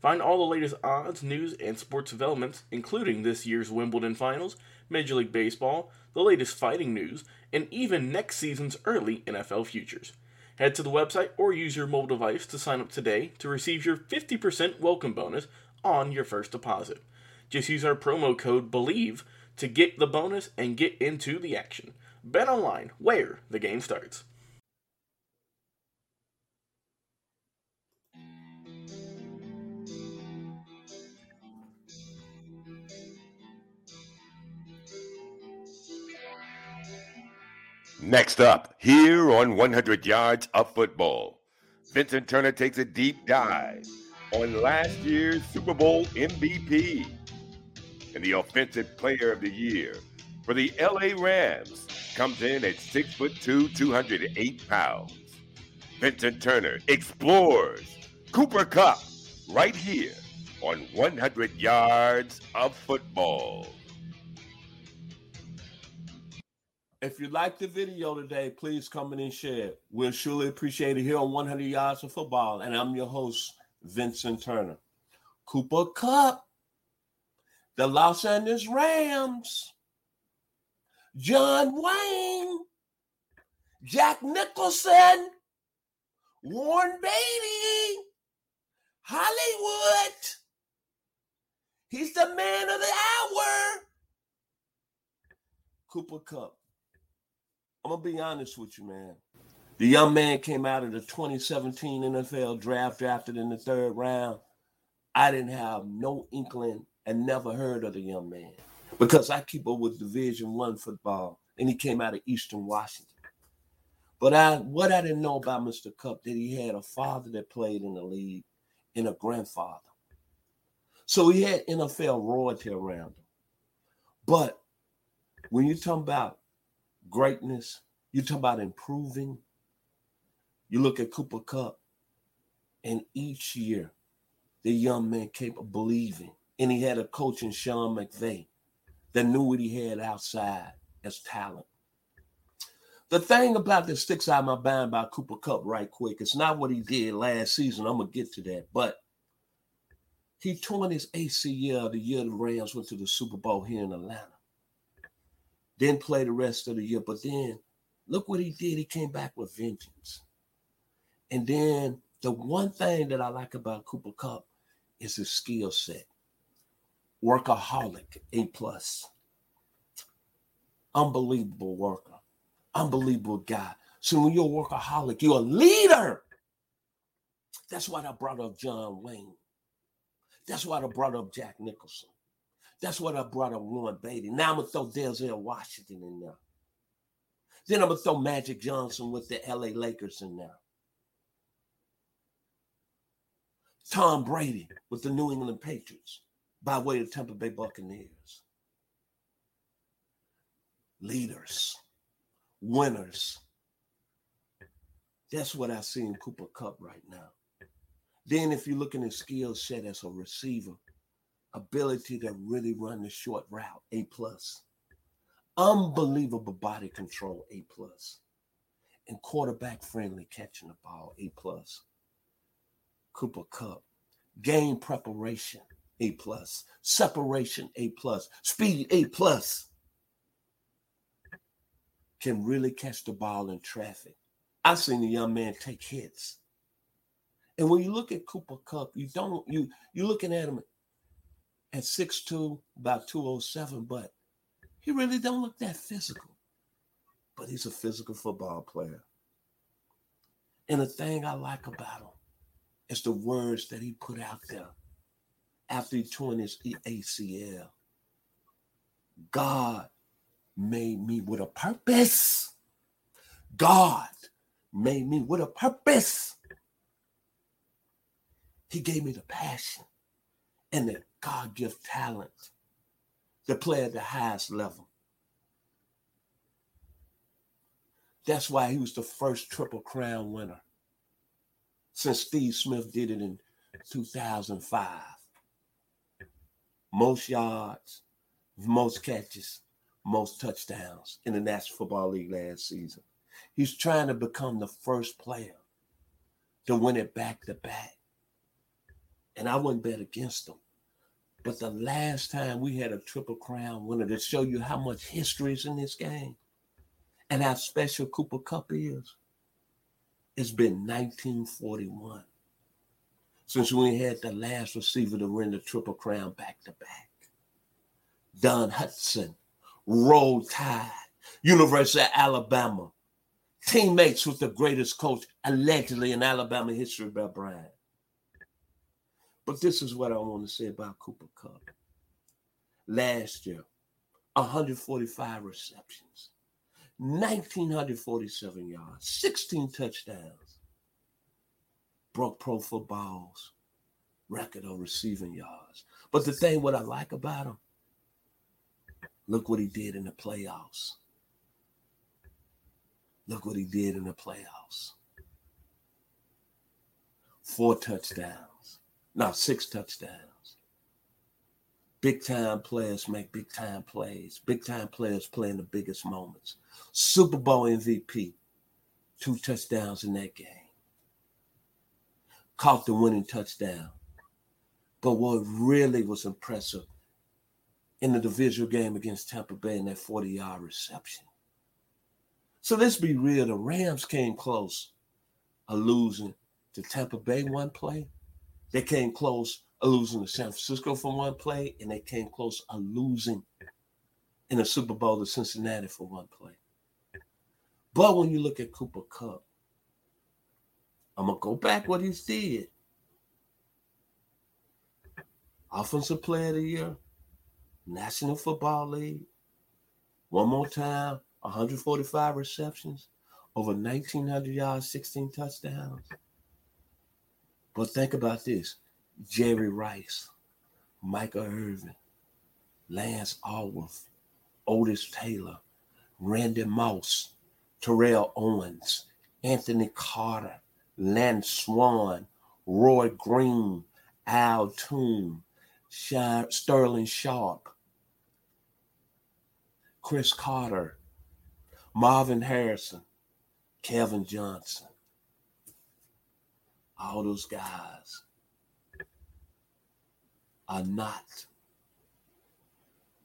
Find all the latest odds, news, and sports developments, including this year's Wimbledon finals, Major League Baseball, the latest fighting news, and even next season's early NFL futures. Head to the website or use your mobile device to sign up today to receive your 50% welcome bonus on your first deposit. Just use our promo code BELIEVE to get the bonus and get into the action. Bet online, where the game starts. Next up, here on 100 Yards of Football, Vincent Turner takes a deep dive on last year's Super Bowl MVP and the Offensive Player of the Year for the LA Rams comes in at 6 foot 2, 208 pounds. Vincent Turner explores Cooper Kupp right here on 100 Yards of Football. If you like the video today, please comment and share. We'll surely appreciate it here on 100 Yards of Football. And I'm your host, Vincent Turner. Cooper Kupp, the Los Angeles Rams, John Wayne, Jack Nicholson, Warren Beatty, Hollywood. He's the man of the hour. Cooper Kupp. I'm gonna be honest with you, man. The young man came out of the 2017 NFL draft, drafted in the third round. I didn't have no inkling and never heard of the young man because I keep up with Division One football, and he came out of Eastern Washington. But I, what I didn't know about Mr. Kupp that he had a father that played in the league and a grandfather. So he had NFL royalty around him. But when you talk about greatness, you talk about improving. You look at Cooper Kupp, and each year, the young man kept believing. And he had a coach in Sean McVay that knew what he had outside as talent. The thing about that sticks out my mind about Cooper Kupp right quick, it's not what he did last season. I'm gonna get to that, but he torn his ACL the year the Rams went to the Super Bowl here in Atlanta. Didn't play the rest of the year, but then look what he did. He came back with vengeance. And then the one thing that I like about Cooper Kupp is his skill set. Workaholic, A plus. Unbelievable worker. Unbelievable guy. So when you're a workaholic, you're a leader. That's why I brought up John Wayne. That's why I brought up Jack Nicholson. That's what I brought up Warren Beatty. Now I'm gonna throw Denzel Washington in there. Then I'm gonna throw Magic Johnson with the LA Lakers in there. Tom Brady with the New England Patriots by way of Tampa Bay Buccaneers. Leaders, winners. That's what I see in Cooper Kupp right now. Then, if you look at skill set as a receiver, ability to really run the short route, A plus. Unbelievable body control, A plus. and quarterback friendly catching the ball, A plus. Cooper Kupp, game preparation, A plus. Separation, A plus. Speed, A plus. Can really catch the ball in traffic. I've seen a young man take hits. And when you look at Cooper Kupp, you don't you you're looking at him at 6'2, about 207, but he really don't look that physical. But he's a physical football player. And the thing I like about him is the words that he put out there after he tore his ACL. God made me with a purpose. God made me with a purpose. He gave me the passion and the God gift talent to play at the highest level. That's why he was the first Triple Crown winner since Steve Smith did it in 2005. Most yards, most catches, most touchdowns in the National Football League last season. He's trying to become the first player to win it back to back. And I wouldn't bet against him. But the last time we had a triple crown winner to show you how much history is in this game and how special Cooper Kupp is, it's been 1941 since we had the last receiver to win the triple crown back to back. Don Hutson, Roll Tide, University of Alabama, teammates with the greatest coach allegedly in Alabama history, Bear Bryant. But this is what I want to say about Cooper Kupp. Last year, 145 receptions, 1,947 yards, 16 touchdowns. Broke Pro Football's record of receiving yards. But the thing, what I like about him, look what he did in the playoffs. Look what he did in the playoffs. Four touchdowns, not six touchdowns. Big time players make big time plays. Big time players play in the biggest moments. Super Bowl MVP, two touchdowns in that game. Caught the winning touchdown. But what really was impressive in the divisional game against Tampa Bay in that 40 yard reception. So let's be real. The Rams came close of losing to Tampa Bay one play. They came close of losing to San Francisco for one play, and they came close of losing in the Super Bowl to Cincinnati for one play. But when you look at Cooper Kupp, I'm gonna go back what he did. Offensive Player of the Year, National Football League. One more time, 145 receptions, over 1,900 yards, 16 touchdowns. But think about this. Jerry Rice, Michael Irvin, Lance Alworth, Otis Taylor, Randy Moss, Terrell Owens, Anthony Carter, Lance Swann, Roy Green, Al Toon, Sterling Sharpe, Cris Carter, Marvin Harrison, Kevin Johnson, all those guys are not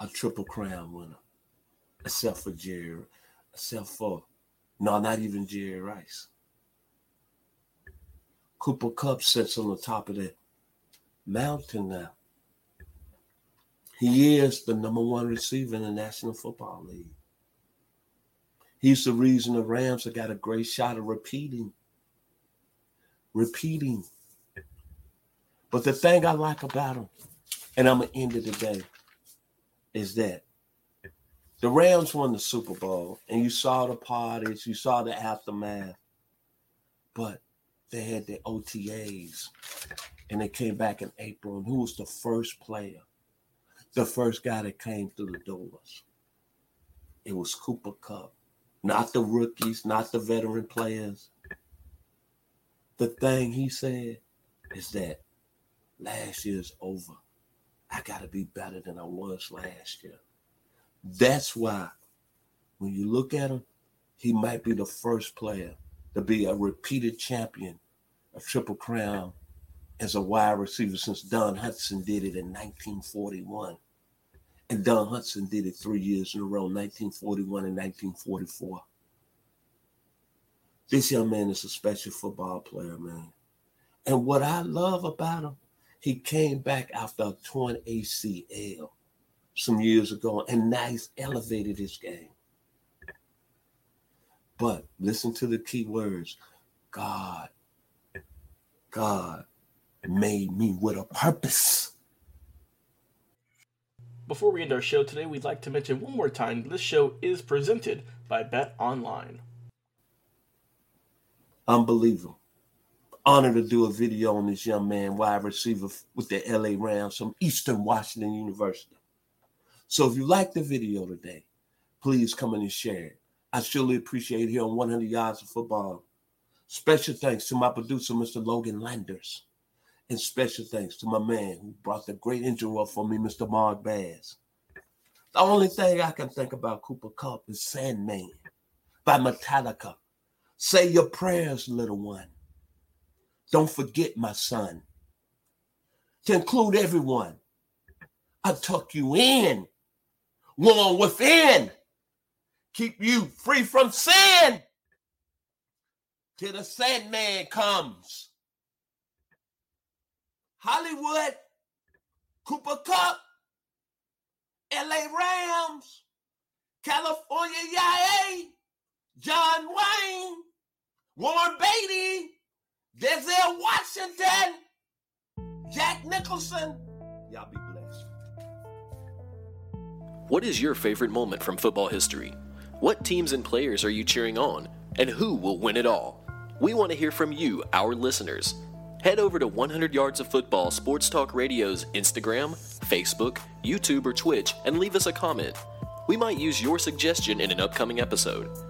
a triple crown winner, except for Jerry, except for no, not even Jerry Rice. Cooper Kupp sits on the top of the mountain now. He is the number one receiver in the National Football League. He's the reason the Rams have got a great shot of repeating. Repeating. But the thing I like about him, and I'm going to end it today, is that the Rams won the Super Bowl, and you saw the parties, you saw the aftermath, but they had the OTAs, and they came back in April. And who was the first player? The first guy that came through the doors. It was Cooper Kupp, not the rookies, not the veteran players. The thing he said is that last year's over. I got to be better than I was last year. That's why when you look at him, he might be the first player to be a repeated champion, a triple crown as a wide receiver since Don Hutson did it in 1941. And Don Hutson did it three years in a row, 1941 and 1944. This young man is a special football player, man. And what I love about him, he came back after a torn ACL some years ago, and now he's elevated his game. But listen to the key words God, God made me with a purpose. Before we end our show today, we'd like to mention one more time this show is presented by Bet Online. Unbelievable. Honored to do a video on this young man, wide receiver with the LA Rams from Eastern Washington University. So if you like the video today, please come in and share it. I surely appreciate it here on 100 Yards of Football. Special thanks to my producer, Mr. Logan Landers. And special thanks to my man who brought the great intro up for me, Mr. Mark Bass. The only thing I can think about Cooper Kupp is Sandman by Metallica. Say your prayers, little one. Don't forget, my son. To include everyone, I tuck you in, warm within keep you free from sin till the Sandman comes. Hollywood, Cooper Kupp, LA Rams, California Yaya, John Wayne, Warren Beatty, Denzel Washington, Jack Nicholson. Y'all be blessed. What is your favorite moment from football history? What teams and players are you cheering on? And who will win it all? We want to hear from you, our listeners. Head over to 100 Yards of Football Sports Talk Radio's Instagram, Facebook, YouTube, or Twitch and leave us a comment. We might use your suggestion in an upcoming episode.